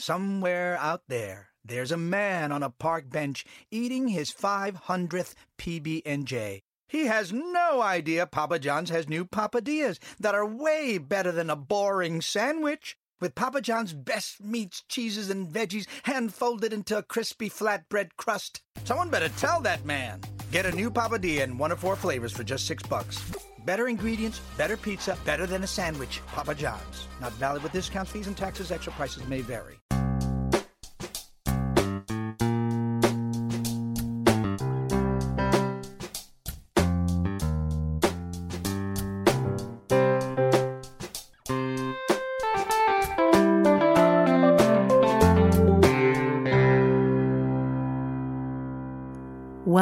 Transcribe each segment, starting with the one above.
somewhere out there, there's a man on a park bench eating his 500th PB&J. He has no idea Papa John's has new Papadias that are way better than a boring sandwich. With Papa John's best meats, cheeses, and veggies hand folded into a crispy flatbread crust. Someone better tell that man. Get a new Papadia in one of four flavors for just six bucks. Better ingredients, better pizza, better than a sandwich. Papa John's. Not valid with discounts, fees, and taxes. Extra prices may vary.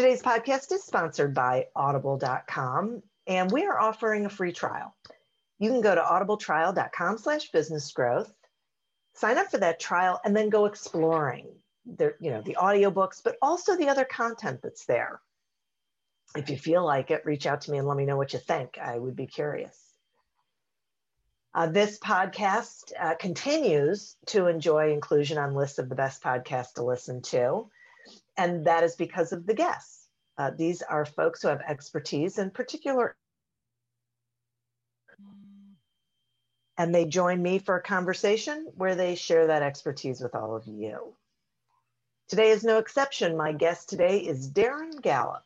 Today's podcast is sponsored by audible.com and we are offering a free trial. You can go to audibletrial.com slash business growth, sign up for that trial, and then go exploring the, you know, the audiobooks, but also the other content that's there. If you feel like it, reach out to me and let me know what you think. I would be curious. Uh, this podcast uh, continues to enjoy inclusion on lists of the best podcasts to listen to. And that is because of the guests. Uh, these are folks who have expertise in particular. And they join me for a conversation where they share that expertise with all of you. Today is no exception. My guest today is Darren Gallop.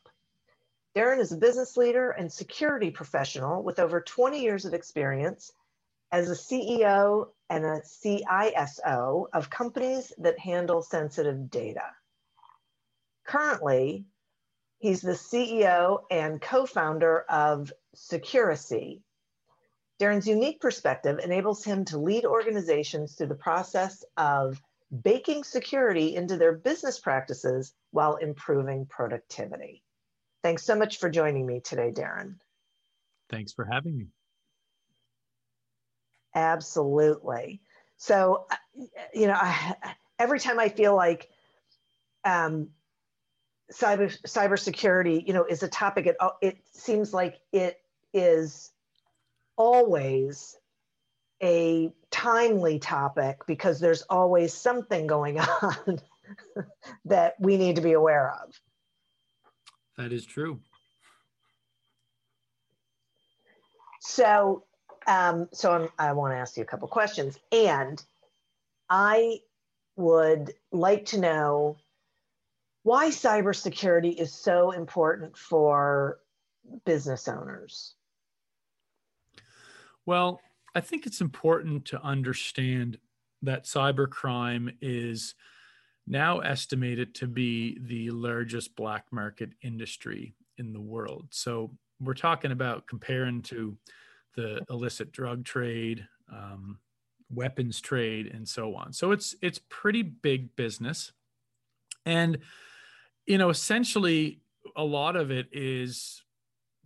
Darren is a business leader and security professional with over 20 years of experience as a CEO and a CISO of companies that handle sensitive data. Currently, he's the CEO and co founder of Securicy. Darren's unique perspective enables him to lead organizations through the process of baking security into their business practices while improving productivity. Thanks so much for joining me today, Darren. Thanks for having me. Absolutely. So, you know, I, every time I feel like um, cyber cybersecurity, you know, is a topic. It it seems like it is always a timely topic because there's always something going on that we need to be aware of. That is true. So, um, so I'm, I want to ask you a couple questions, and I would like to know why cybersecurity is so important for business owners. Well, I think it's important to understand that cybercrime is now estimated to be the largest black market industry in the world. So we're talking about comparing to the illicit drug trade, um, weapons trade, and so on. So it's it's pretty big business, and you know, essentially, a lot of it is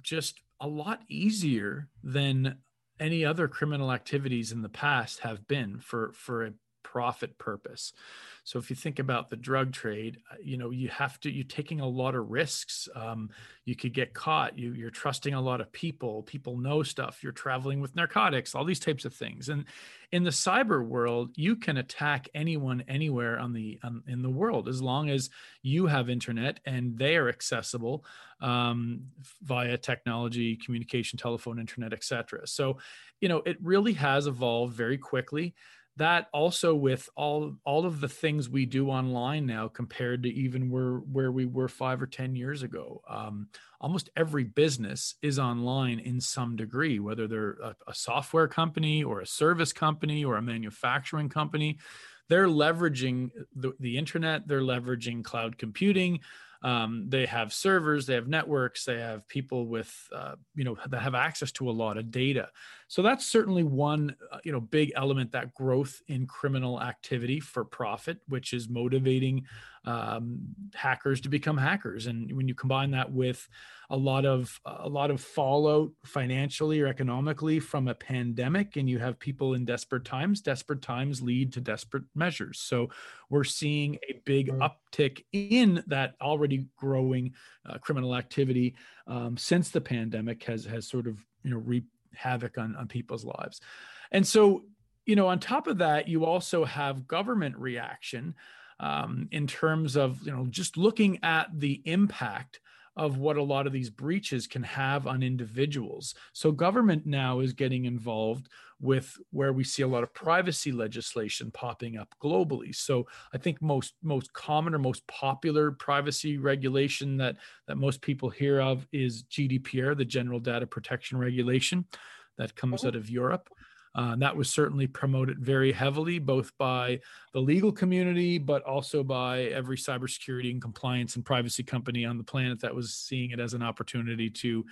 just a lot easier than any other criminal activities in the past have been for for a profit purpose. So if you think about the drug trade, uh, you know, you have to, you're taking a lot of risks. Um, you could get caught. You, you're trusting a lot of people. People know stuff. You're traveling with narcotics, all these types of things. And in the cyber world, you can attack anyone anywhere on the on, in the world as long as you have internet and they are accessible um, via technology, communication, telephone, internet, etc. So, you know, it really has evolved very quickly that also with all all of the things we do online now compared to even where where we were five or ten years ago. Um, almost every business is online in some degree whether they're a, a software company or a service company or a manufacturing company. They're leveraging the, the internet. They're leveraging cloud computing um, they have servers they have networks they have people with uh, you know that have access to a lot of data. So that's certainly one uh, you know big element that growth in criminal activity for profit which is motivating um, hackers to become hackers. And when you combine that with a lot of a lot of fallout financially or economically from a pandemic and you have people in desperate times. Desperate times lead to desperate measures. So we're seeing a big mm-hmm. uptick in that already growing uh, criminal activity um, since the pandemic has has sort of you know reaped havoc on, on people's lives. And so you know on top of that you also have government reaction um, in terms of you know just looking at the impact of what a lot of these breaches can have on individuals. So government now is getting involved with where we see a lot of privacy legislation popping up globally. So I think most most common or most popular privacy regulation that that most people hear of is GDPR, the General Data Protection Regulation that comes mm-hmm. out of Europe. Uh, that was certainly promoted very heavily, both by the legal community, but also by every cybersecurity and compliance and privacy company on the planet that was seeing it as an opportunity to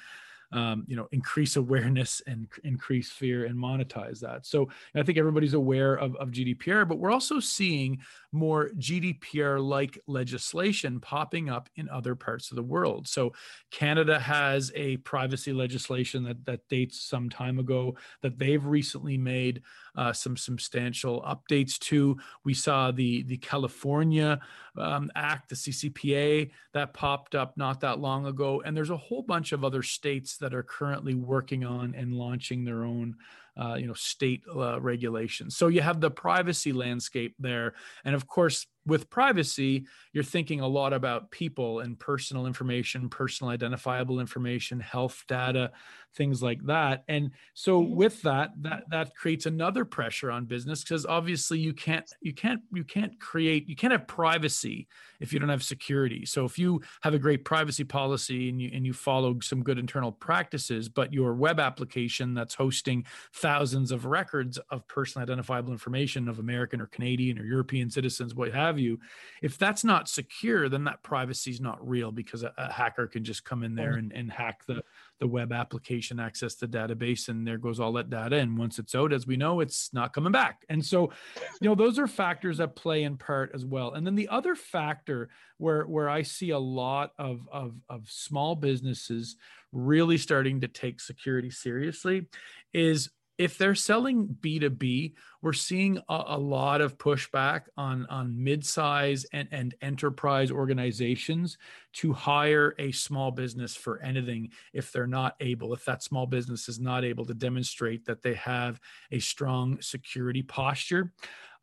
um, you know increase awareness and increase fear and monetize that. So i think everybody's aware of, of gdpr but we're also seeing more gdpr like legislation popping up in other parts of the world so canada has a privacy legislation that, that dates some time ago that they've recently made uh, some substantial updates to. We saw the the California um, Act, the CCPA, that popped up not that long ago, and there's a whole bunch of other states that are currently working on and launching their own uh, you know state uh, regulations. So you have the privacy landscape there, and of course with privacy, you're thinking a lot about people and personal information, personal identifiable information, health data, things like that. And so mm-hmm. with that, that that creates another pressure on business because obviously you can't you can't you can't create you can't have privacy if you don't have security. So if you have a great privacy policy and you and you follow some good internal practices, but your web application that's hosting thousands of records of personal identifiable information of American or Canadian or European citizens, what have you, if that's not secure, then that privacy is not real because a, a hacker can just come in there mm-hmm. and, and hack the the web application access the database and there goes all that data. And once it's out as we know it's not coming back. And so you know those are factors that play in part as well. And then the other factor where where i see a lot of of, of small businesses really starting to take security seriously is if they're selling B2B, we're seeing a, a, lot of pushback on, on mid-size and, and enterprise organizations to hire a small business for anything if they're not able, if that small business is not able to demonstrate that they have a strong security posture.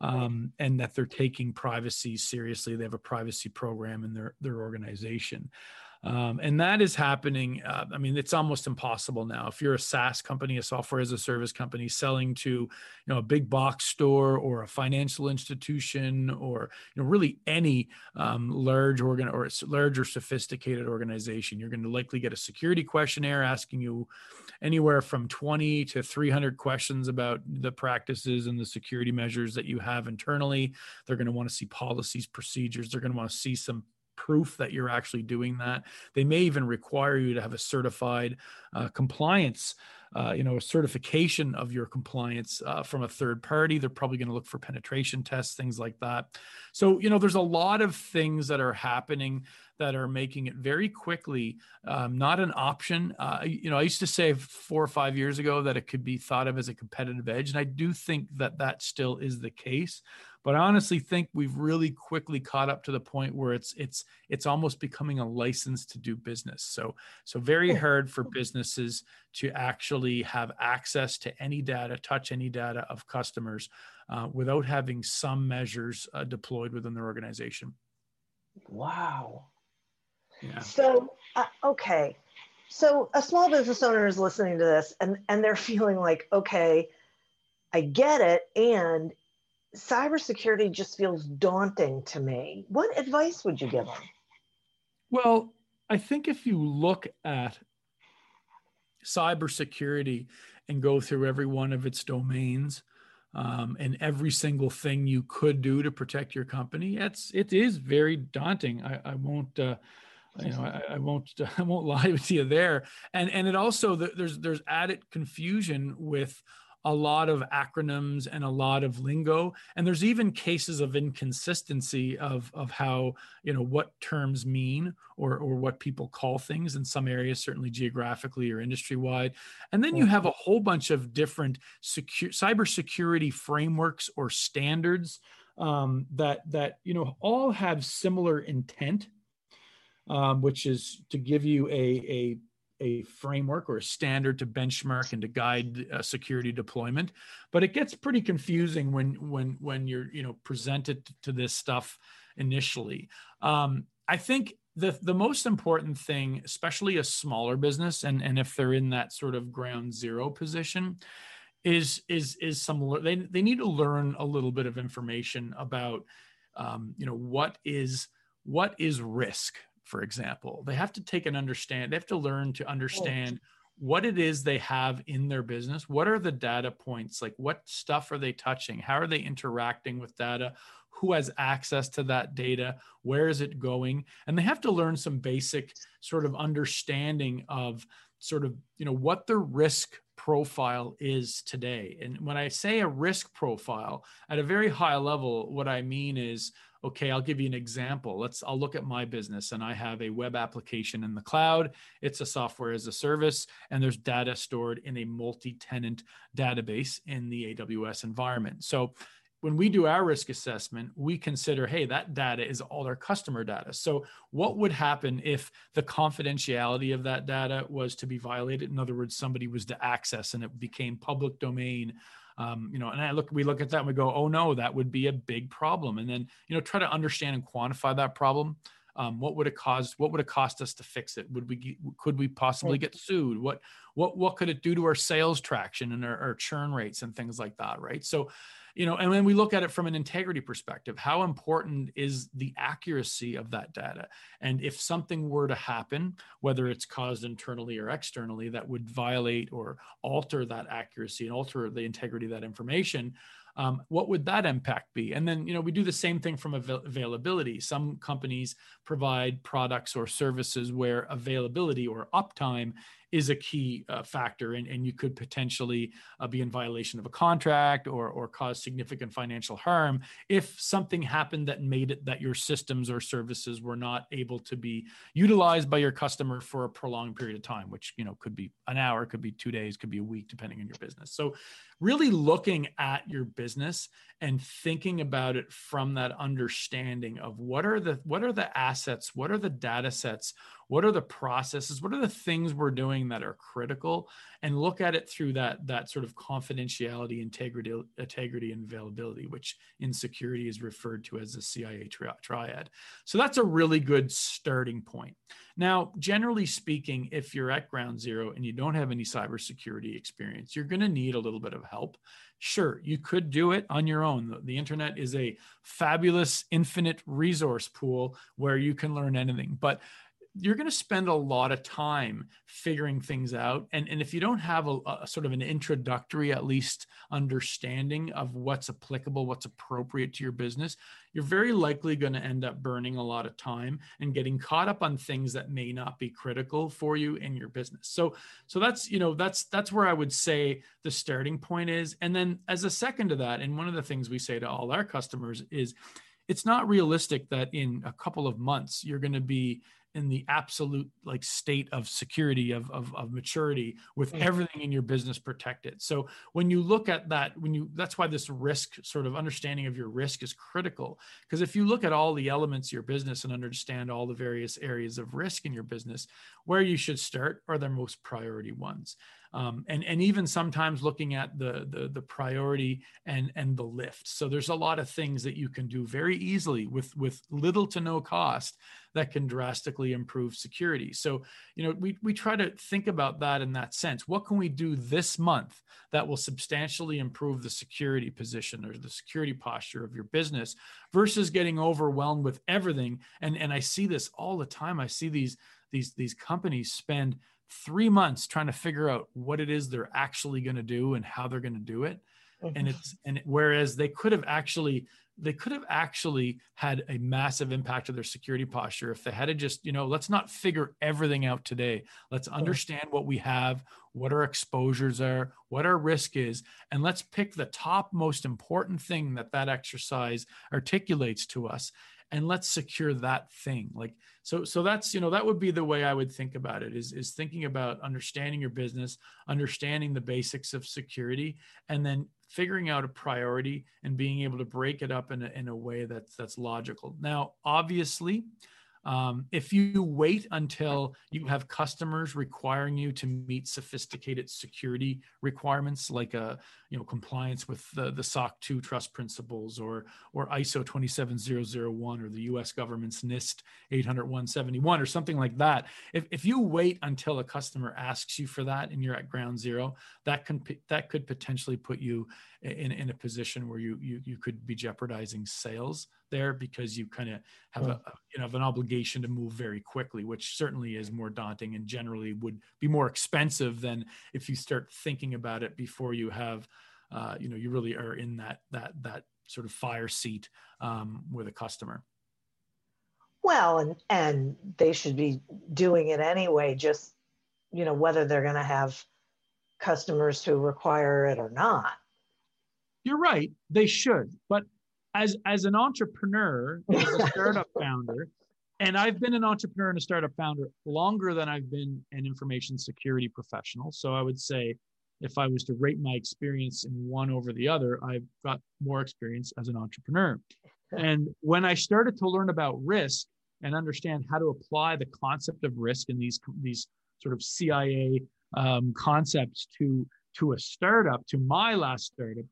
Um, and that they're taking privacy seriously. They have a privacy program in their, their organization. Um, and that is happening. Uh, I mean, it's almost impossible now. If you're a SaaS company, a software as a service company selling to, you know, a big box store or a financial institution or, you know, really any um, large organ or large or sophisticated organization, you're going to likely get a security questionnaire asking you anywhere from 20 to 300 questions about the practices and the security measures that you have internally. They're going to want to see policies, procedures. They're going to want to see some proof that you're actually doing that. They may even require you to have a certified uh, compliance, uh, you know, a certification of your compliance uh, from a third party. They're probably going to look for penetration tests, things like that. So, you know, there's a lot of things that are happening that are making it very quickly um, not an option. Uh, you know, I used to say four or five years ago that it could be thought of as a competitive edge, and I do think that that still is the case. But I honestly think we've really quickly caught up to the point where it's it's it's almost becoming a license to do business. So so very hard for businesses to actually have access to any data, touch any data of customers uh, without having some measures uh, deployed within their organization. Wow. Yeah. So uh, okay, so a small business owner is listening to this and and they're feeling like okay, I get it, and cybersecurity just feels daunting to me. What advice would you give them? Well, I think if you look at cybersecurity and go through every one of its domains um, and every single thing you could do to protect your company, it's it is very daunting. I, I won't. Uh, you know, I, I, won't, I won't lie to you there. And and it also there's there's added confusion with a lot of acronyms and a lot of lingo. And there's even cases of inconsistency of of how you know what terms mean or or what people call things in some areas certainly geographically or industry wide and then you have a whole bunch of different secure cybersecurity frameworks or standards um, that that you know all have similar intent um, which is to give you a a a framework or a standard to benchmark and to guide uh, security deployment. But it gets pretty confusing when when when you're you know presented to this stuff initially. Um, i think the the most important thing especially a smaller business and and if they're in that sort of ground zero position is is is some they, they need to learn a little bit of information about um, you know what is what is risk for example. They have to take and understand, they have to learn to understand what it is they have in their business. What are the data points? Like, what stuff are they touching? How are they interacting with data? Who has access to that data? Where is it going? And they have to learn some basic sort of understanding of sort of, you know, what the risk profile is today. And when I say a risk profile at a very high level, what I mean is okay i'll give you an example let's i'll look at my business and i have a web application in the cloud it's a software as a service and there's data stored in a multi-tenant database in the aws environment so when we do our risk assessment, we consider, hey, that data is all our customer data. So, what would happen if the confidentiality of that data was to be violated? In other words, somebody was to access and it became public domain um, you know and i look we look at that and we go oh no that would be a big problem. And then you know try to understand and quantify that problem. Um, what would it cost what would it cost us to fix it? Would we could we possibly get sued? What what what could it do to our sales traction and our, our churn rates and things like that right? So you know and when we look at it from an integrity perspective. How important is the accuracy of that data? And if something were to happen whether it's caused internally or externally that would violate or alter that accuracy and alter the integrity of that information um, what would that impact be? And then you know we do the same thing from avail- availability. Some companies provide products or services where availability or uptime is a key uh, factor and, and you could potentially uh, be in violation of a contract or, or cause significant financial harm if something happened that made it that your systems or services were not able to be utilized by your customer for a prolonged period of time which you know could be an hour could be two days could be a week depending on your business. So really looking at your business and thinking about it from that understanding of what are the what are the assets what are the data sets what are the processes what are the things we're doing that are critical and look at it through that that sort of confidentiality integrity integrity and availability which in security is referred to as the cia triad so that's a really good starting point now generally speaking if you're at ground zero and you don't have any cybersecurity experience you're going to need a little bit of help Sure, you could do it on your own. The, the, internet is a fabulous, infinite resource pool where you can learn anything. But you're going to spend a lot of time figuring things out. And, and if you don't have a, a, sort of an introductory at least understanding of what's applicable what's appropriate to your business you're very likely going to end up burning a lot of time and getting caught up on things that may not be critical for you in your business. So so that's you know that's that's where i would say the starting point is. And then as a second to that and one of the things we say to all our customers is it's not realistic that in a couple of months you're going to be in the absolute like state of security of, of, of maturity with mm. everything in your business protected so when you look at that when you that's why this risk sort of understanding of your risk is critical because if you look at all the elements of your business and understand all the various areas of risk in your business where you should start are the most priority ones um, and and even sometimes looking at the, the the priority and and the lift. So there's a lot of things that you can do very easily with with little to no cost that can drastically improve security. So, you know, we, we try to think about that in that sense. What can we do this month that will substantially improve the security position or the security posture of your business versus getting overwhelmed with everything? And, and I see this all the time. I see these, these, these companies spend three months trying to figure out what it is they're actually going to do and how they're going to do it. Mm-hmm. And it's, and whereas they could have actually they could have actually had a massive impact to their security posture if they had to just, you know, let's not figure everything out today. Let's understand what we have, what our exposures are, what our risk is, and let's pick the top most important thing that that exercise articulates to us and let's secure that thing like so so that's you know that would be the way i would think about it is is thinking about understanding your business understanding the basics of security and then figuring out a priority and being able to break it up in a, in a way that's that's logical. Now, obviously, um, if you wait until you have customers requiring you to meet sophisticated security requirements, like a you know compliance with the, the SOC 2 trust principles or or ISO 27001 or the U.S. government's NIST 80171 or something like that, if, if you wait until a customer asks you for that and you're at ground zero, that can that could potentially put you in, in a position where you, you you could be jeopardizing sales there because you kind of have a you know have an obligation to move very quickly which certainly is more daunting and generally would be more expensive than if you start thinking about it before you have uh, you know you really are in that that that sort of fire seat um, with a customer. Well and and they should be doing it anyway just you know whether they're going to have customers who require it or not you're right. They should. But as as an entrepreneur, as a startup founder, and I've been an entrepreneur and a startup founder longer than I've been an information security professional. So I would say if I was to rate my experience in one over the other, I've got more experience as an entrepreneur. And when I started to learn about risk and understand how to apply the concept of risk in these these sort of CIA um, concepts to to a startup, to my last startup,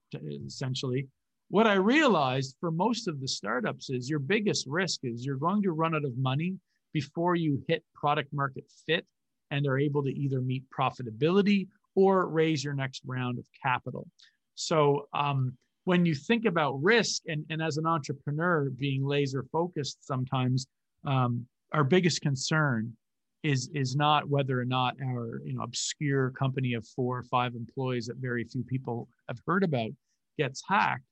essentially, what I realized for most of the startups is your biggest risk is you're going to run out of money before you hit product market fit and are able to either meet profitability or raise your next round of capital. So, um, when you think about risk and, and as an entrepreneur being laser focused sometimes um, our biggest concern is is not whether or not our you know obscure company of four or five employees that very few people have heard about gets hacked.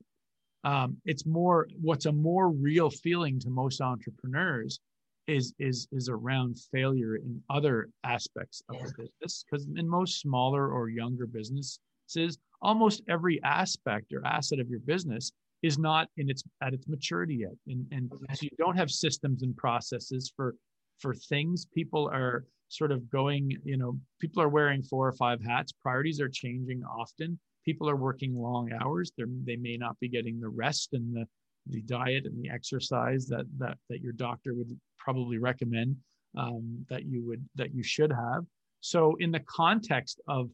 Um, it's more what's a more real feeling to most entrepreneurs is is is around failure in other aspects of the business because in most smaller or younger businesses almost every aspect or asset of your business is not in its at its maturity yet. And, and so you don't have systems and processes for for things. People are sort of going, you know, people are wearing four or five hats. Priorities are changing often. People are working long hours. They're, they may not be getting the rest and the, the diet and the exercise that, that, that your doctor would probably recommend um, that you would, that you should have. So in the context of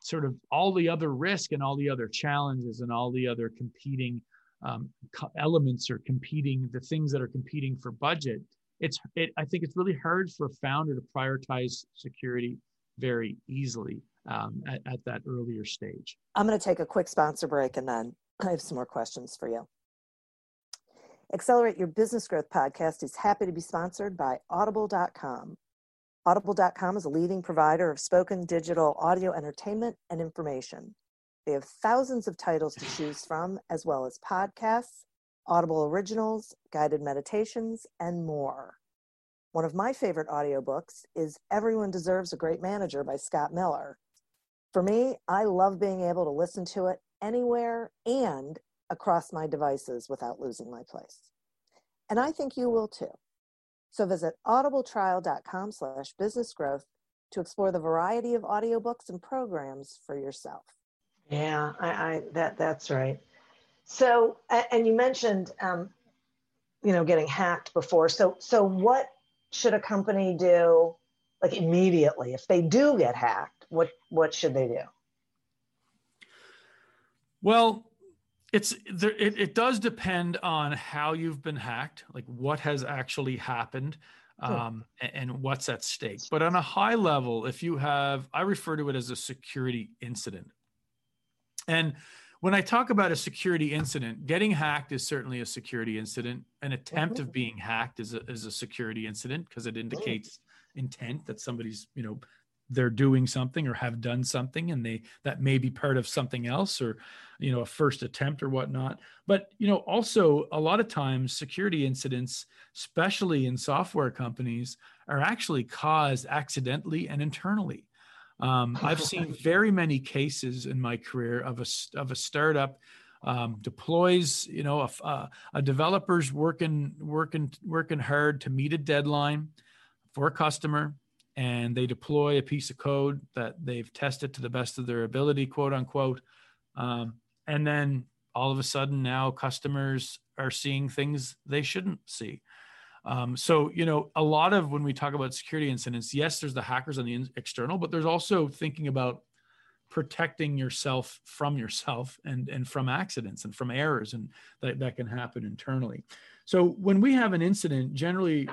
sort of all the other risk and all the other challenges and all the other competing um, elements or competing the things that are competing for budget it's it, I think it's really hard for a founder to prioritize security very easily um, at, at that earlier stage. I'm going to take a quick sponsor break and then I have some more questions for you. Accelerate Your Business Growth podcast is happy to be sponsored by Audible.com. Audible.com is a leading provider of spoken digital audio entertainment and information. They have thousands of titles to choose from, as well as podcasts, Audible originals, guided meditations, and more. One of my favorite audiobooks is Everyone Deserves a Great Manager by Scott Miller. For me, I love being able to listen to it anywhere and across my devices without losing my place. And I think you will too. So visit audibletrial.com slash business growth to explore the variety of audiobooks and programs for yourself. Yeah, I, I that that's right. So, and you mentioned, um, you know, getting hacked before. So, so what should a company do, like immediately, if they do get hacked? what what should they do? Well, it's there it, it does depend on how you've been hacked like what has actually happened um, and, and what's at stake but on a high level if you have i refer to it as a security incident and when i talk about a security incident getting hacked is certainly a security incident. An attempt mm-hmm. of being hacked is a, is a security incident because it indicates intent that somebody's you know they're doing something or have done something and they that may be part of something else or you know a first attempt or whatnot. But you know also a lot of times security incidents especially in software companies are actually caused accidentally and internally um, i've seen very many cases in my career of a of a startup um, deploys you know a, a, a developer's working working working hard to meet a deadline for a customer and they deploy a piece of code that they've tested to the best of their ability, quote unquote. Um, and then all of a sudden now customers are seeing things they shouldn't see. Um, so, you know, a lot of when we talk about security incidents, yes, there's the hackers on the in- external, but there's also thinking about protecting yourself from yourself and and from accidents and from errors and that, that can happen internally. So when we have an incident generally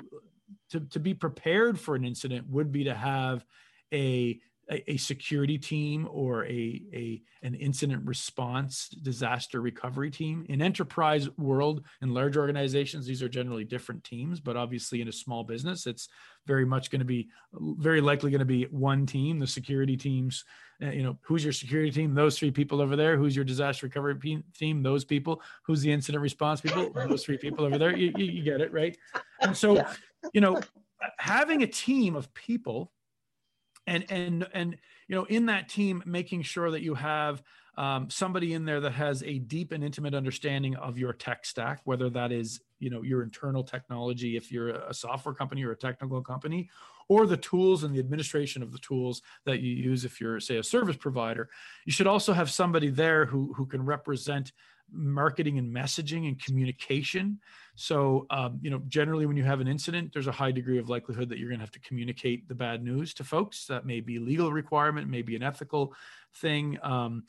to, to be prepared for an incident would be to have a a, security team or a, a an incident response disaster recovery team. In enterprise world in large organizations these are generally different teams but obviously in a small business it's very much going to be very likely going to be one team the security teams uh, you know who's your security team? Those three people over there. Who's your disaster recovery team? Those people. Who's the incident response people? Those three people over there. You, you, you get it right? And so you know, having a team of people and and and you know in that team making sure that you have um, somebody in there that has a deep and intimate understanding of your tech stack whether that is you know your internal technology if you're a software company or a technical company or the tools and the administration of the tools that you use if you're say a service provider. You should also have somebody there who who can represent marketing and messaging and communication. So, um, you know, generally when you have an incident, there's a high degree of likelihood that you're going to have to communicate the bad news to folks. That may be legal requirement, may be an ethical thing. Um,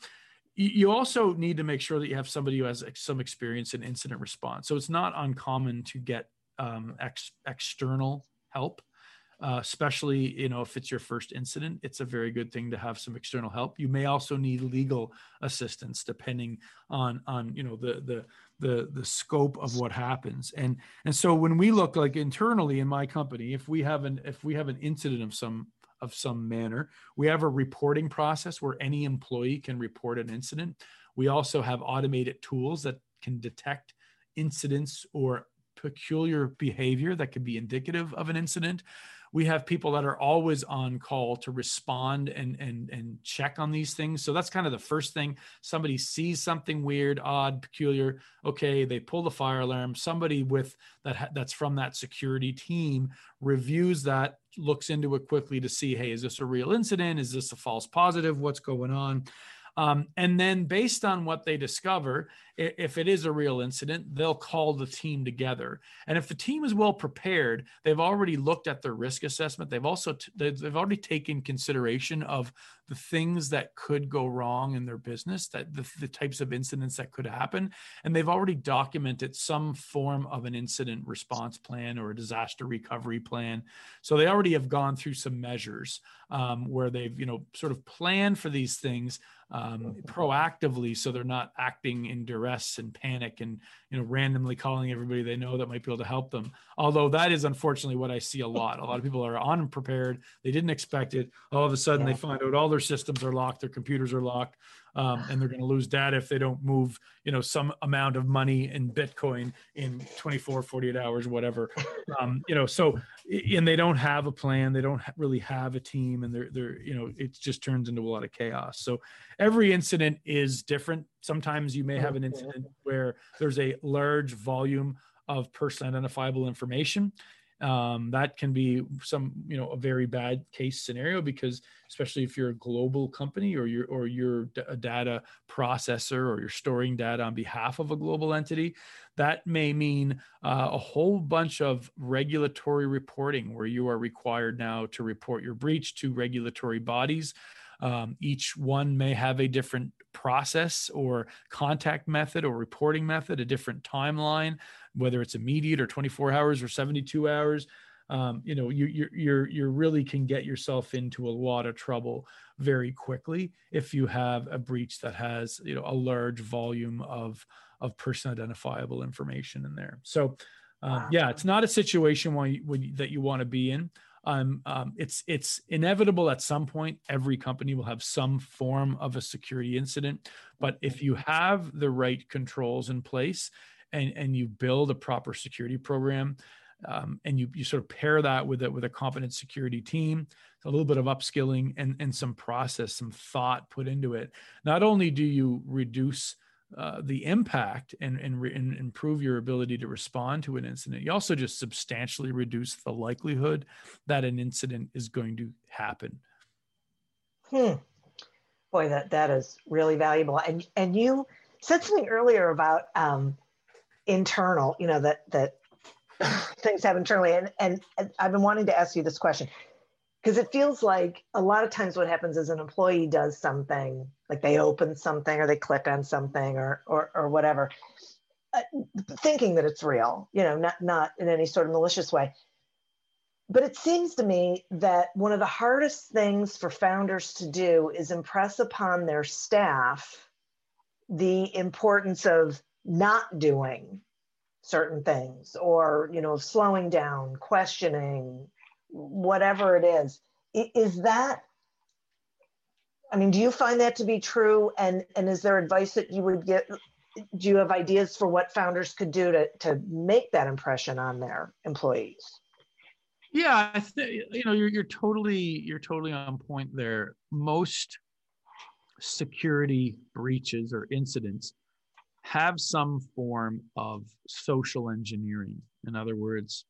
you also need to make sure that you have somebody who has some experience in incident response. So it's not uncommon to get um, ex- external help uh, especially you know if it's your first incident it's a very good thing to have some external help. You may also need legal assistance depending on on you know the the the the scope of what happens. And and so when we look like internally in my company if we have an if we have an incident of some of some manner we have a reporting process where any employee can report an incident. We also have automated tools that can detect incidents or peculiar behavior that could be indicative of an incident we have people that are always on call to respond and and and check on these things. So that's kind of the first thing. Somebody sees something weird odd peculiar okay they pull the fire alarm. Somebody with that that's from that security team reviews that looks into it quickly to see hey is this a real incident? Is this a false positive? What's going on um, and then, based on what they discover, if it is a real incident, they'll call the team together. And if the team is well prepared, they've already looked at their risk assessment. They've also t- they've already taken consideration of the things that could go wrong in their business, that the, the types of incidents that could happen, and they've already documented some form of an incident response plan or a disaster recovery plan. So they already have gone through some measures um, where they've you know sort of planned for these things um, proactively so they're not acting in duress and panic and you know randomly calling everybody they know that might be able to help them. Although that is unfortunately what i see a lot. A lot of people are unprepared. They didn't expect it. All of a sudden they find out all their systems are locked their computers are locked um, and they're going to lose data if they don't move you know some amount of money in bitcoin in 24 48 hours whatever. Um, you know so and they don't have a plan they don't really have a team and they're they're you know it just turns into a lot of chaos. So every incident is different. Sometimes you may have an incident where there's a large volume of personally identifiable information um, that can be some you know a very bad case scenario because especially if you're a global company or you're or you're a data processor or you're storing data on behalf of a global entity that may mean uh, a whole bunch of regulatory reporting where you are required now to report your breach to regulatory bodies. Um, each one may have a different process or contact method or reporting method, a different timeline, whether it's immediate or 24 hours or 72 hours. Um, you know, you you you you really can get yourself into a lot of trouble very quickly if you have a breach that has you know a large volume of of person identifiable information in there. So, um, yeah, it's not a situation when you, when you, that you want to be in. Um, um, it's it's inevitable at some point. Every company will have some form of a security incident, but if you have the right controls in place and and you build a proper security program, um, and you you sort of pair that with it with a competent security team, a little bit of upskilling and and some process, some thought put into it. Not only do you reduce uh, the impact and, and, re- and, improve your ability to respond to an incident. You also just substantially reduce the likelihood that an incident is going to happen. Hmm. Boy, that that is really valuable. And and you said something earlier about um, internal. You know that that things have internally, and, and and I've been wanting to ask you this question because it feels like a lot of times what happens is an employee does something like they open something or they click on something or or, or whatever uh, thinking that it's real you know not not in any sort of malicious way but it seems to me that one of the hardest things for founders to do is impress upon their staff the importance of not doing certain things or you know slowing down questioning whatever it is. Is that i mean do you find that to be true? And and is there advice that you would get do you have ideas for what founders could do to to make that impression on their employees? Yeah i think you know you're, you're totally you're totally on point there. Most security breaches or incidents have some form of social engineering in other words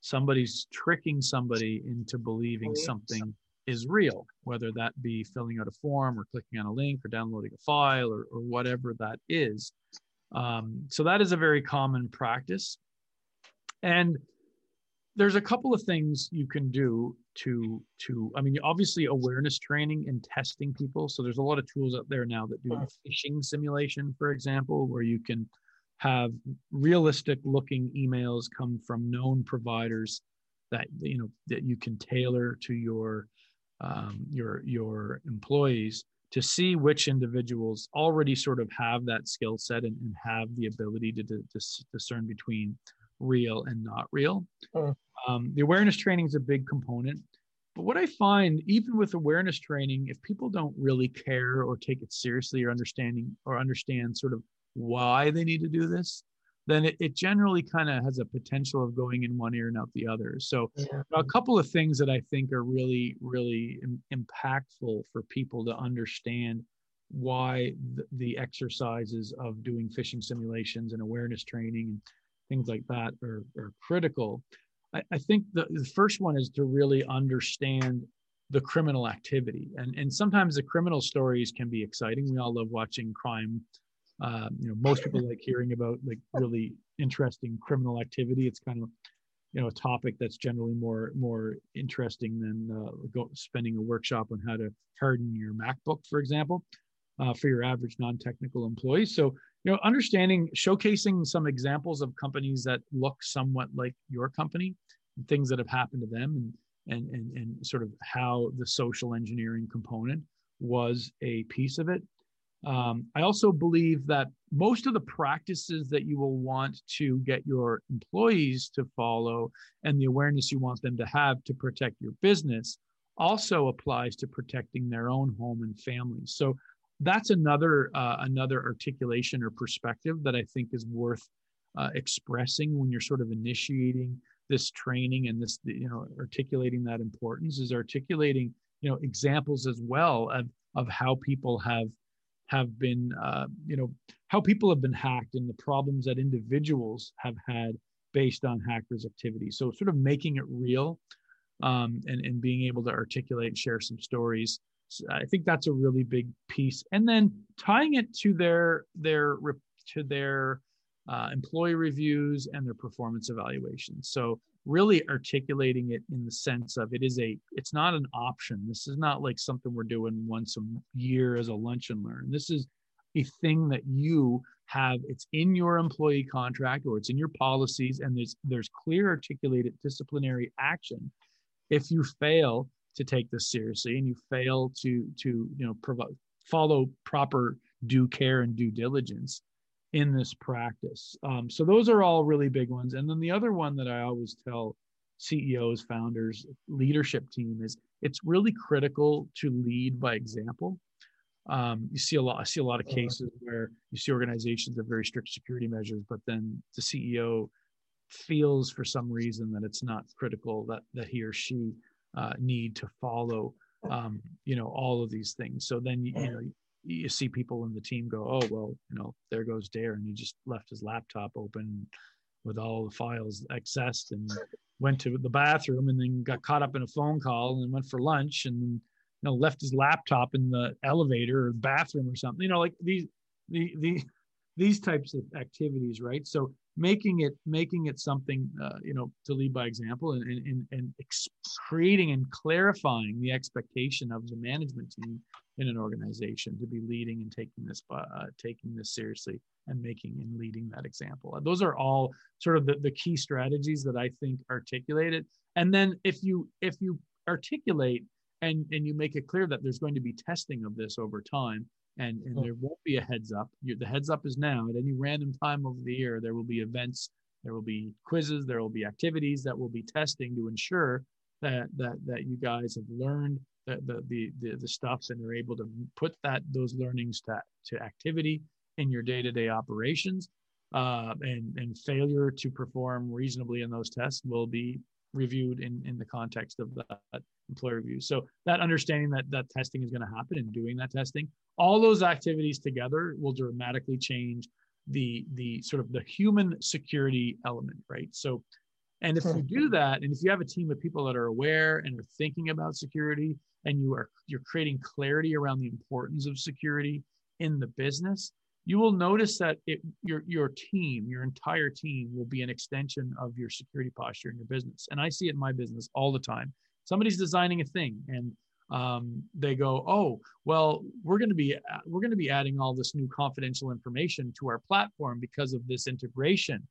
somebody's tricking somebody into believing something is real, whether that be filling out a form or clicking on a link or downloading a file or, or whatever that is. Um, so that is a very common practice. And there's a couple of things you can do to to i mean obviously awareness training and testing people. So there's a lot of tools out there now that do phishing simulation for example where you can have realistic looking emails come from known providers that you know that you can tailor to your um, your your employees to see which individuals already sort of have that skill set and, and have the ability to, to, to, discern between real and not real. Mm. Um, the awareness training is a big component. But what I find, even with awareness training, if people don't really care or take it seriously or understanding or understand sort of why they need to do this, then it, it generally kind of has a potential of going in one ear and out the other. So, yeah. a couple of things that I think are really, really Im- impactful for people to understand why the, the exercises of doing phishing simulations and awareness training and things like that are, are critical. I, I think the, the first one is to really understand the criminal activity. And, and sometimes the criminal stories can be exciting. We all love watching crime um, you know, most people like hearing about like really interesting criminal activity. It's kind of you know a topic that's generally more more interesting than uh, go, spending a workshop on how to harden your MacBook, for example, uh, for your average non-technical employee. So you know, understanding, showcasing some examples of companies that look somewhat like your company, things that have happened to them, and and and, and sort of how the social engineering component was a piece of it um, I also believe that most of the practices that you will want to get your employees to follow and the awareness you want them to have to protect your business also applies to protecting their own home and family. So that's another uh, another articulation or perspective that I think is worth uh, expressing when you're sort of initiating this training and this you know articulating that importance is articulating you know examples as well of of how people have have been, uh, you know, how people have been hacked and the problems that individuals have had based on hackers' activity. So, sort of making it real um, and, and being able to articulate and share some stories. So I think that's a really big piece. And then tying it to their their to their uh, employee reviews, and their performance evaluations. So really articulating it in the sense of it is a it's not an option this is not like something we're doing once a year as a lunch and learn this is a thing that you have it's in your employee contract or it's in your policies and there's there's clear articulated disciplinary action if you fail to take this seriously and you fail to to you know provide follow proper due care and due diligence in this practice. Um, so those are all really big ones. And then the other one that I always tell CEOs, founders, leadership team is it's really critical to lead by example. Um, you see a lot. I see a lot of cases where you see organizations have very strict security measures, but then the CEO feels for some reason that it's not critical that that he or she uh, need to follow um, you know all of these things. So then you, you know you see people in the team go, oh well, you know, there goes Dare, and he just left his laptop open with all the files accessed and went to the bathroom and then got caught up in a phone call and went for lunch and you know left his laptop in the elevator or bathroom or something. You know, like these the the these types of activities, right? So making it making it something uh, you know to lead by example and and, and ex- creating and clarifying the expectation of the management team in an organization to be leading and taking this uh, taking this seriously and making and leading that example. Those are all sort of the, the key strategies that i think articulated and then if you if you articulate and and you make it clear that there's going to be testing of this over time and and there won't be a heads up. You the heads up is now. At any random time of the year there will be events there will be quizzes there will be activities that will be testing to ensure that that that you guys have learned the the the, the, the stuff and are able to put that those learnings to, to activity in your day-to-day operations. Uh, and and failure to perform reasonably in those tests will be reviewed in in the context of that employer review. So that understanding that that testing is going to happen and doing that testing all those activities together will dramatically change the the sort of the human security element right? So and if you do mm-hmm. that and if you have a team of people that are aware and are thinking about security and you are you're creating clarity around the importance of security in the business you will notice that it, your your team your entire team will be an extension of your security posture in your business. And i see it in my business all the time. Somebody's designing a thing and um, they go oh well we're going to be we're going to be adding all this new confidential information to our platform because of this integration.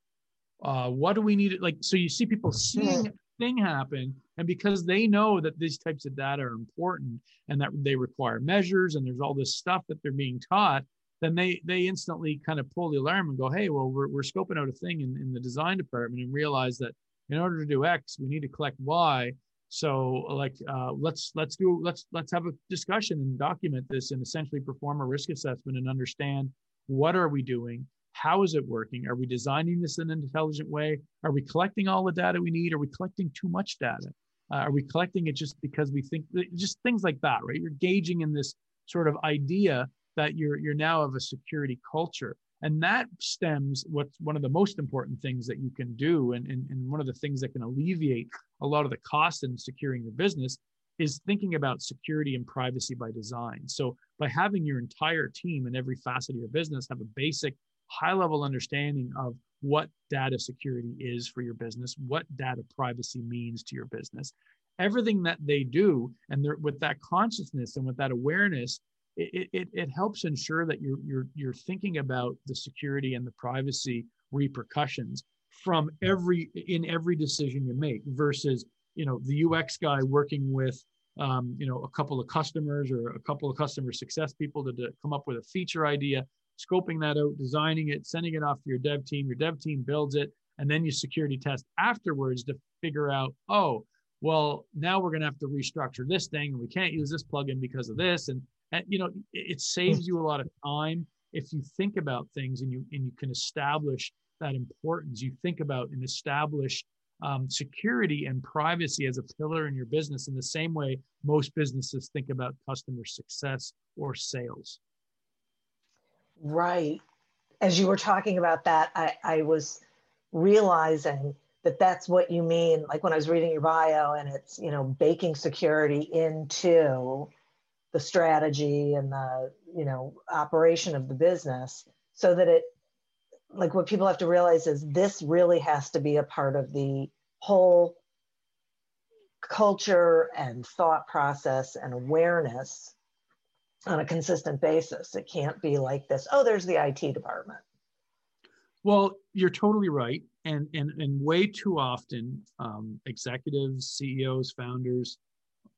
Uh, what do we need like so you see people seeing thing happen and because they know that these types of data are important and that they require measures and there's all this stuff that they're being taught then they they instantly kind of pull the alarm and go hey well we're, we're scoping out a thing in, in the design department and realize that in order to do x we need to collect y so like uh, let's let's do let's let's have a discussion and document this and essentially perform a risk assessment and understand what are we doing how is it working? Are we designing this in an intelligent way? Are we collecting all the data we need? Are we collecting too much data? Uh, are we collecting it just because we think just things like that, right? You're gauging in this sort of idea that you're you're now of a security culture. And that stems what's one of the most important things that you can do, and, and, and one of the things that can alleviate a lot of the cost in securing your business is thinking about security and privacy by design. So by having your entire team in every facet of your business have a basic high level understanding of what data security is for your business, what data privacy means to your business. Everything that they do, and with that consciousness and with that awareness, it, it, it helps ensure that you're, you're, you're thinking about the security and the privacy repercussions from every in every decision you make versus you know the UX guy working with um, you know a couple of customers or a couple of customer success people to, to come up with a feature idea scoping that out, designing it, sending it off to your dev team. Your dev team builds it, and then you security test afterwards to figure out, oh, well, now we're going to have to restructure this thing, and we can't use this plugin because of this. And, and you know, it, saves you a lot of time if you think about things and you and you can establish that importance. You think about and establish um, security and privacy as a pillar in your business in the same way most businesses think about customer success or sales. Right. As you were talking about that, I, I was realizing that that's what you mean. Like when I was reading your bio and it's, you know, baking security into the strategy and the, you know, operation of the business so that it like what people have to realize is this really has to be a part of the whole culture and thought process and awareness on a consistent basis. It can't be like this, oh, there's the IT department. Well, you're totally right. And, and, and way too often, um, executives, CEOs, founders,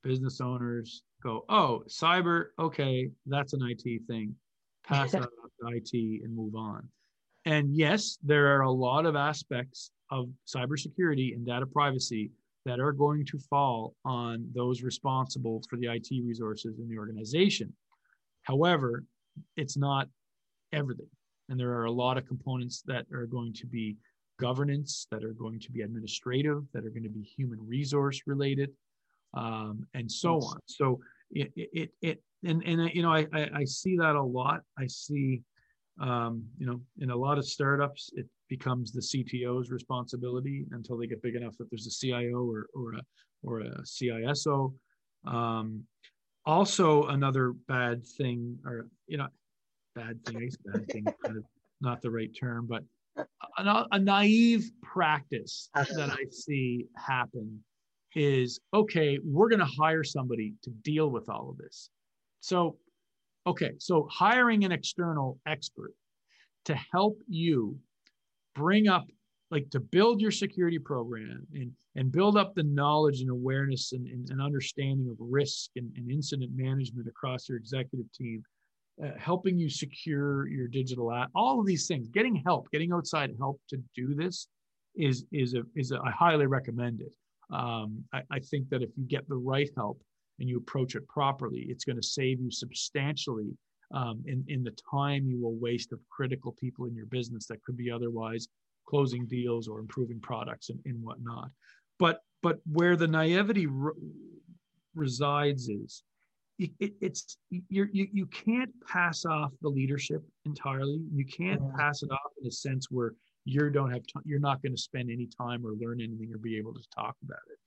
business owners go, oh, cyber, okay, that's an IT thing. Pass that off to IT and move on. And yes, there are a lot of aspects of cybersecurity and data privacy that are going to fall on those responsible for the IT resources in the organization. However, it's not everything. And there are a lot of components that are going to be governance, that are going to be administrative, that are going to be human resource related, um, and so on. So it, it, it, and, and, you know, I, I, I see that a lot. I see, um, you know, in a lot of startups, it becomes the CTO's responsibility until they get big enough that there's a CIO or, or a, or a CISO. Um, also, another bad thing, or you know, bad thing, bad thing, kind of not the right term, but a, a naive practice that I see happen is okay, we're going to hire somebody to deal with all of this. So, okay, so hiring an external expert to help you bring up like to build your security program and, and build up the knowledge and awareness and, and, and understanding of risk and, and, incident management across your executive team, uh, helping you secure your digital ad, all of these things, getting help, getting outside help to do this is, is, a, is a, I highly recommend it. Um, I, I think that if you get the right help and you approach it properly, it's going to save you substantially um, in, in the time you will waste of critical people in your business that could be otherwise closing deals or improving products and, and whatnot. But but where the naivety re- resides is it, it, it's you're, you you can't pass off the leadership entirely. You can't yeah. pass it off in a sense where you don't have you're not going to spend any time or learn anything or be able to talk about it.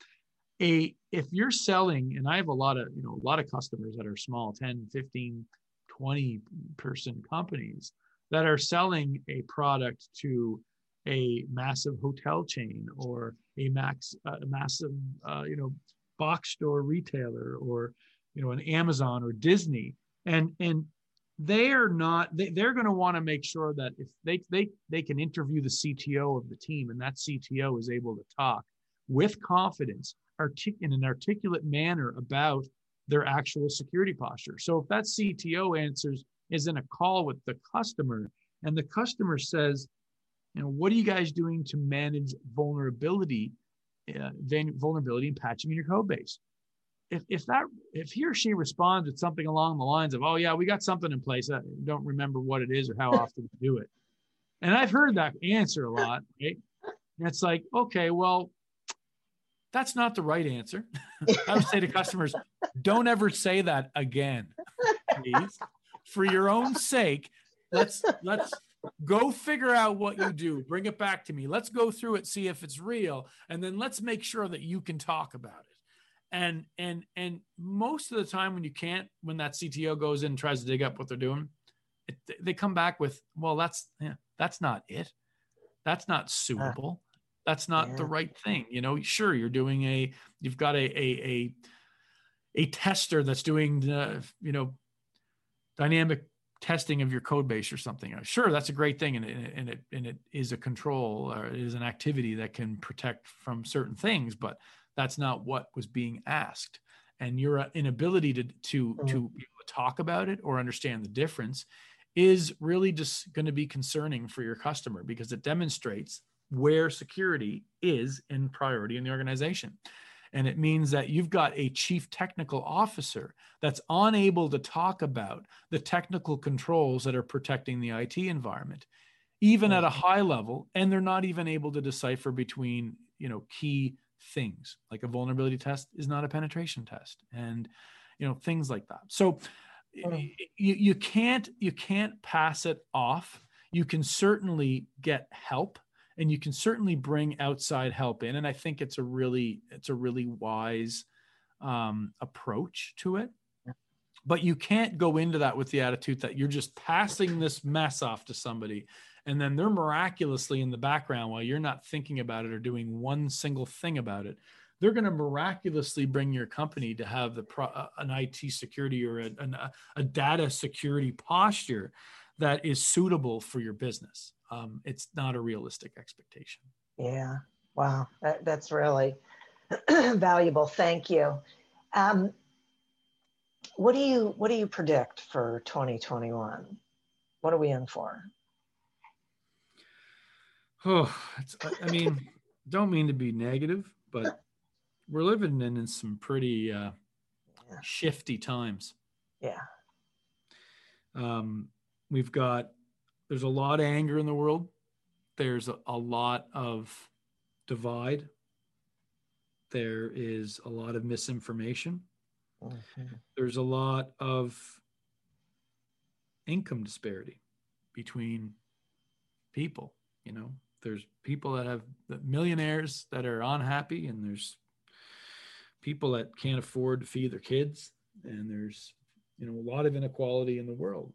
A if you're selling, and I have a lot of you know a lot of customers that are small, 10, 15, 20 person companies that are selling a product to a massive hotel chain or a max a massive uh, you know box store retailer or you know an Amazon or Disney and and they are not they, they're going to want to make sure that if they they they can interview the CTO of the team and that CTO is able to talk with confidence artic- in an articulate manner about their actual security posture. So if that CTO answers is in a call with the customer and the customer says, you know, what are you guys doing to manage vulnerability, uh, vulnerability and patching in your code base? If, if that if he or she responds with something along the lines of, oh yeah, we got something in place, I don't remember what it is or how often we do it. And I've heard that answer a lot, right? And it's like, okay, well, that's not the right answer. I would say to customers, don't ever say that again, please. For your own sake, let's let's go figure out what you do. Bring it back to me. Let's go through it, see if it's real, and then let's make sure that you can talk about it. And and and most of the time when you can't, when that CTO goes in and tries to dig up what they're doing, it, they come back with, well, that's yeah, that's not it. That's not ah. suitable that's not yeah. the right thing you know sure you're doing a you've got a a a, a tester that's doing the you know dynamic testing of your code base or something sure that's a great thing and it, and it and it is a control or it is an activity that can protect from certain things but that's not what was being asked and your inability to to mm-hmm. to talk about it or understand the difference is really just going to be concerning for your customer because it demonstrates where security is in priority in the organization. And it means that you've got a chief technical officer that's unable to talk about the technical controls that are protecting the IT environment, even at a mm-hmm. high level. And they're not even able to decipher between, you know, key things like a vulnerability test is not a penetration test and, you know, things like that. So mm. you, you can't, you can't pass it off. You can certainly get help and you can certainly bring outside help in and i think it's a really it's a really wise um, approach to it but you can't go into that with the attitude that you're just passing this mess off to somebody and then they're miraculously in the background while you're not thinking about it or doing one single thing about it they're going to miraculously bring your company to have the pro, uh, an IT security or a, an, a, data security posture that is suitable for your business. Um, it's not a realistic expectation. Yeah. Wow. That, that's really valuable. Thank you. Um, what do you what do you predict for 2021? What are we in for? Oh, I mean, don't mean to be negative, but we're living in, in some pretty uh, yeah. shifty times. Yeah. Um, we've got there's a lot of anger in the world. There's a, a lot of divide. There is a lot of misinformation. Mm-hmm. There's a lot of income disparity between people. You know, there's people that have millionaires that are unhappy, and there's people that can't afford to feed their kids and there's you know a lot of inequality in the world.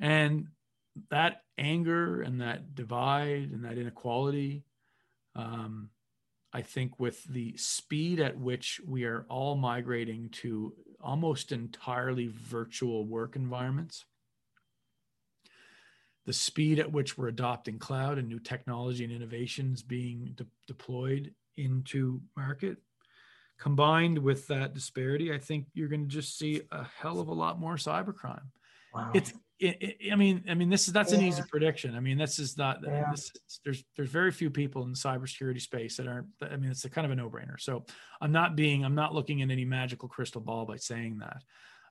And that anger and that divide and that inequality um, i think with the speed at which we are all migrating to almost entirely virtual work environments the speed at which we're adopting cloud and new technology and innovations being de- deployed into market combined with that disparity, I think you're going to just see a hell of a lot more cybercrime. Wow. It's, it, it, I mean, I mean, this is that's yeah. an easy prediction. I mean, this is not. Yeah. This, there's there's very few people in the cybersecurity space that aren't. I mean, it's a kind of a no-brainer. So I'm not being. I'm not looking at any magical crystal ball by saying that.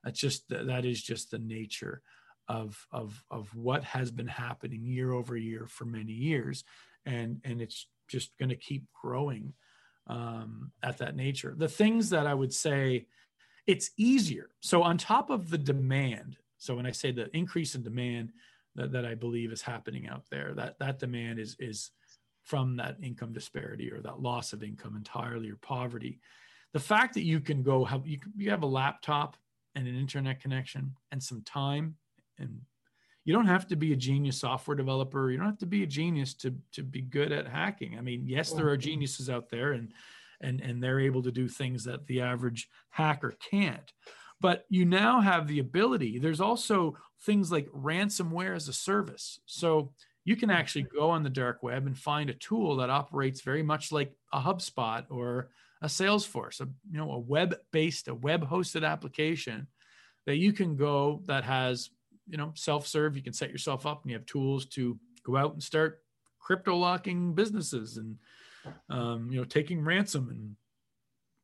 It's just that is just the nature of of of what has been happening year over year for many years, and and it's just going to keep growing um, at that nature. The things that I would say it's easier. So, on top of the demand, so when I say the increase in demand that, that I believe is happening out there, that, that demand is, is from that income disparity or that loss of income entirely or poverty. The fact that you can go have you, you have a laptop and an internet connection and some time and you don't have to be a genius software developer. You don't have to be a genius to to be good at hacking. I mean, yes, there are geniuses out there, and and and they're able to do things that the average hacker can't. But you now have the ability. There's also things like ransomware as a service. So you can actually go on the dark web and find a tool that operates very much like a HubSpot or a Salesforce, a you know a web-based, a web-hosted application that you can go that has you know self-serve you can set yourself up and you have tools to go out and start crypto locking businesses and um, you know taking ransom and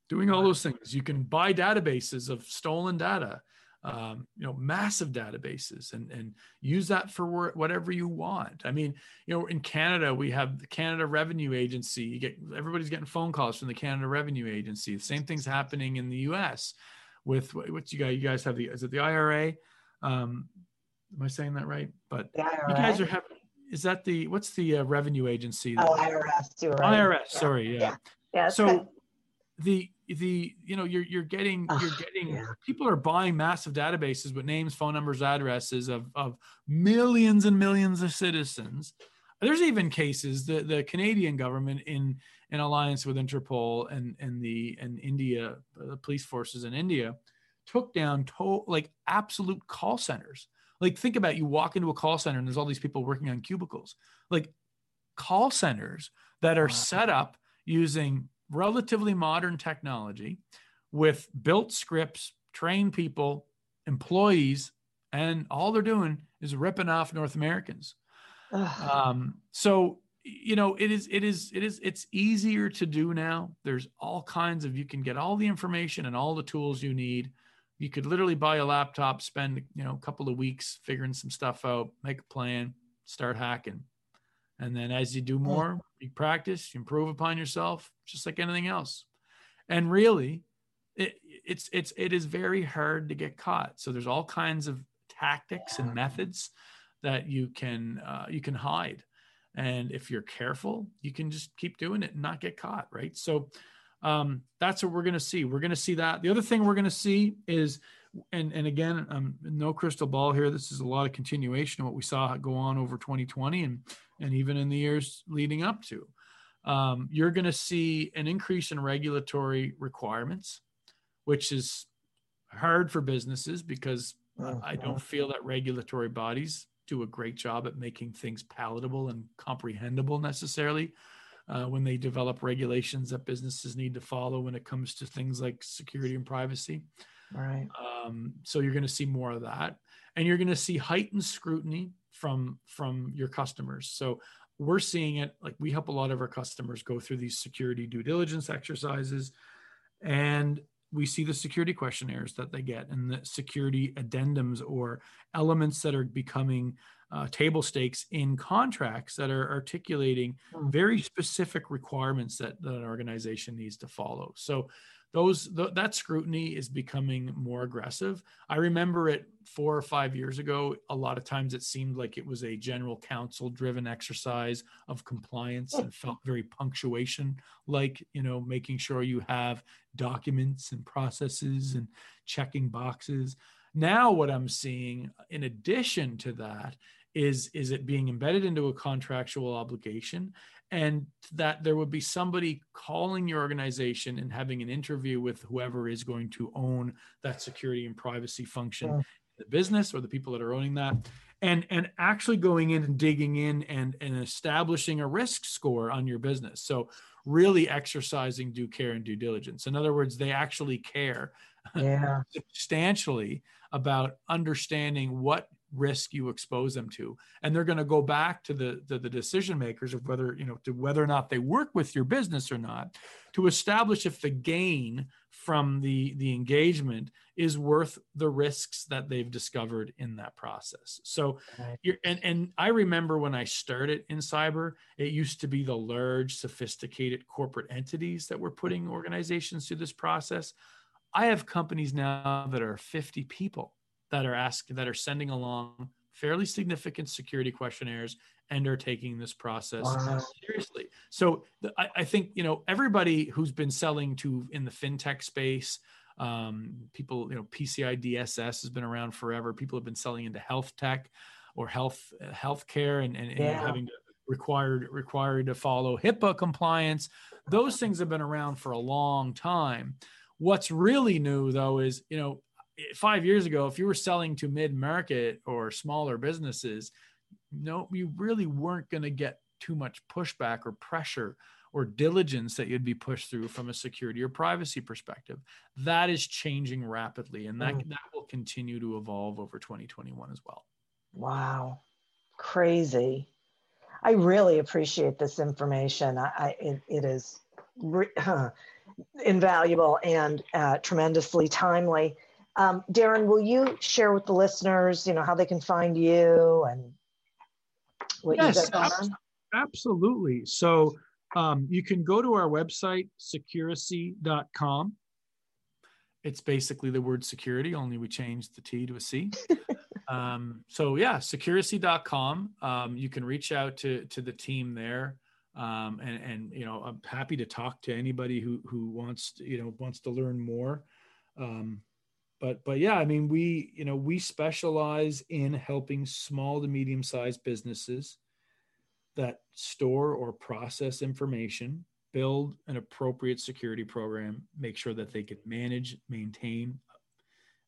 doing all those things. You can buy databases of stolen data um, you know massive databases and and use that for whatever you want. I mean you know in canada we have the canada revenue agency. You get everybody's getting phone calls from the canada revenue agency. The same thing's happening in the us with what you guys you guys have the is it the ira um, Am I saying that right? But you guys are having. Is that the what's the uh, revenue agency? Oh, IRS. Right. IRS. Yeah. Sorry. Yeah. Yeah. yeah so good. the the you know you're you're getting oh, you're getting yeah. people are buying massive databases with names, phone numbers, addresses of of millions and millions of citizens. There's even cases the the Canadian government in in alliance with Interpol and and the and India the police forces in India took down to, like absolute call centers like, think about it. you walk into a call center and there's all these people working on cubicles. Like, call centers that are set up using relatively modern technology with built scripts, trained people, employees, and all they're doing is ripping off North Americans. um, so you know it is it is it is it's easier to do now there's all kinds of you can get all the information and all the tools you need you could literally buy a laptop, spend you know a couple of weeks figuring some stuff out, make a plan, start hacking, and then as you do more, you practice, you improve upon yourself, just like anything else. And really, it, it's it's it is very hard to get caught. So there's all kinds of tactics and methods that you can uh, you can hide, and if you're careful, you can just keep doing it and not get caught. Right. So um, that's what we're going to see. We're going to see that. The other thing we're going to see is and and again, um, no crystal ball here. This is a lot of continuation of what we saw go on over 2020 and and even in the years leading up to. Um, you're going to see an increase in regulatory requirements, which is hard for businesses because I don't feel that regulatory bodies do a great job at making things palatable and comprehensible necessarily uh, when they develop regulations that businesses need to follow when it comes to things like security and privacy. Right. Um, so you're going to see more of that, and you're going to see heightened scrutiny from from your customers. So we're seeing it like we help a lot of our customers go through these security due diligence exercises, and we see the security questionnaires that they get and the security addendums or elements that are becoming uh, table stakes in contracts that are articulating hmm. very specific requirements that, that an organization needs to follow. So those th- that scrutiny is becoming more aggressive. I remember it four or five years ago. A lot of times it seemed like it was a general counsel driven exercise of compliance and felt very punctuation like, you know, making sure you have documents and processes and checking boxes. Now, what I'm seeing in addition to that is is it being embedded into a contractual obligation and that there would be somebody calling your organization and having an interview with whoever is going to own that security and privacy function mm. yeah. the business or the people that are owning that and and actually going in and digging in and and establishing a risk score on your business so really exercising due care and due diligence in other words they actually care yeah. substantially about understanding what risk you expose them to. And they're going to go back to the, the, the decision makers of whether you know to whether or not they work with your business or not to establish if the gain from the the engagement is worth the risks that they've discovered in that process. So right. and and i remember when i started in cyber it used to be the large sophisticated corporate entities that were putting organizations through this process i have companies now that are 50 people that are asking that are sending along fairly significant security questionnaires and are taking this process wow. seriously. So the, I, I, think you know everybody who's been selling to in the fintech space, um, people you know PCI DSS has been around forever. People have been selling into health tech or health uh, healthcare and, and, and yeah. having to required required to follow HIPAA compliance. Those things have been around for a long time. What's really new though is you know five years ago, if you were selling to mid market or smaller businesses, no, you really weren't going to get too much pushback or pressure or diligence that you'd be pushed through from a security or privacy perspective. That is changing rapidly, and that, mm. that will continue to evolve over 2021 as well. Wow, crazy. I really appreciate this information. I, I it, it is re- invaluable and uh, tremendously timely. Um, Darren, will you share with the listeners, you know, how they can find you and what yes, you got going on? Absolutely. So um, you can go to our website, securicy.com. It's basically the word security, only we changed the T to a C. um, so yeah, securicy.com. Um, you can reach out to, to the team there. Um, and, and, you know, I'm happy to talk to anybody who, who wants to, you know, wants to learn more. Um, but but yeah i mean we you know we specialize in helping small to medium sized businesses that store or process information build an appropriate security program make sure that they can manage maintain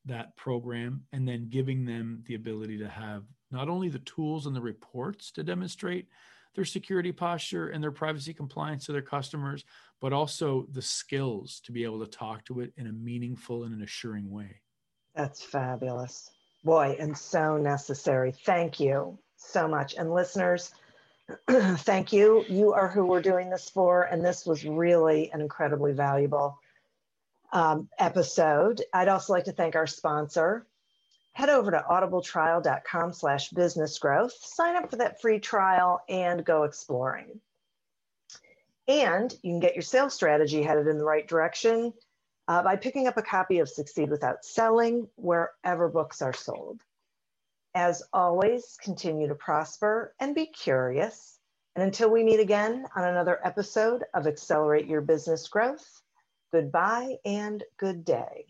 that program and then giving them the ability to have not only the tools and the reports to demonstrate their security posture and their privacy compliance to their customers, but also the skills to be able to talk to it in a meaningful and an assuring way. That's fabulous. Boy, and so necessary. Thank you so much. And listeners, thank you. You are who we're doing this for. And this was really an incredibly valuable um, episode. I'd also like to thank our sponsor, head over to audibletrial.com slash business growth, sign up for that free trial and go exploring. And you can get your sales strategy headed in the right direction uh, by picking up a copy of Succeed Without Selling wherever books are sold. As always, continue to prosper and be curious. And until we meet again on another episode of Accelerate Your Business Growth, goodbye and good day.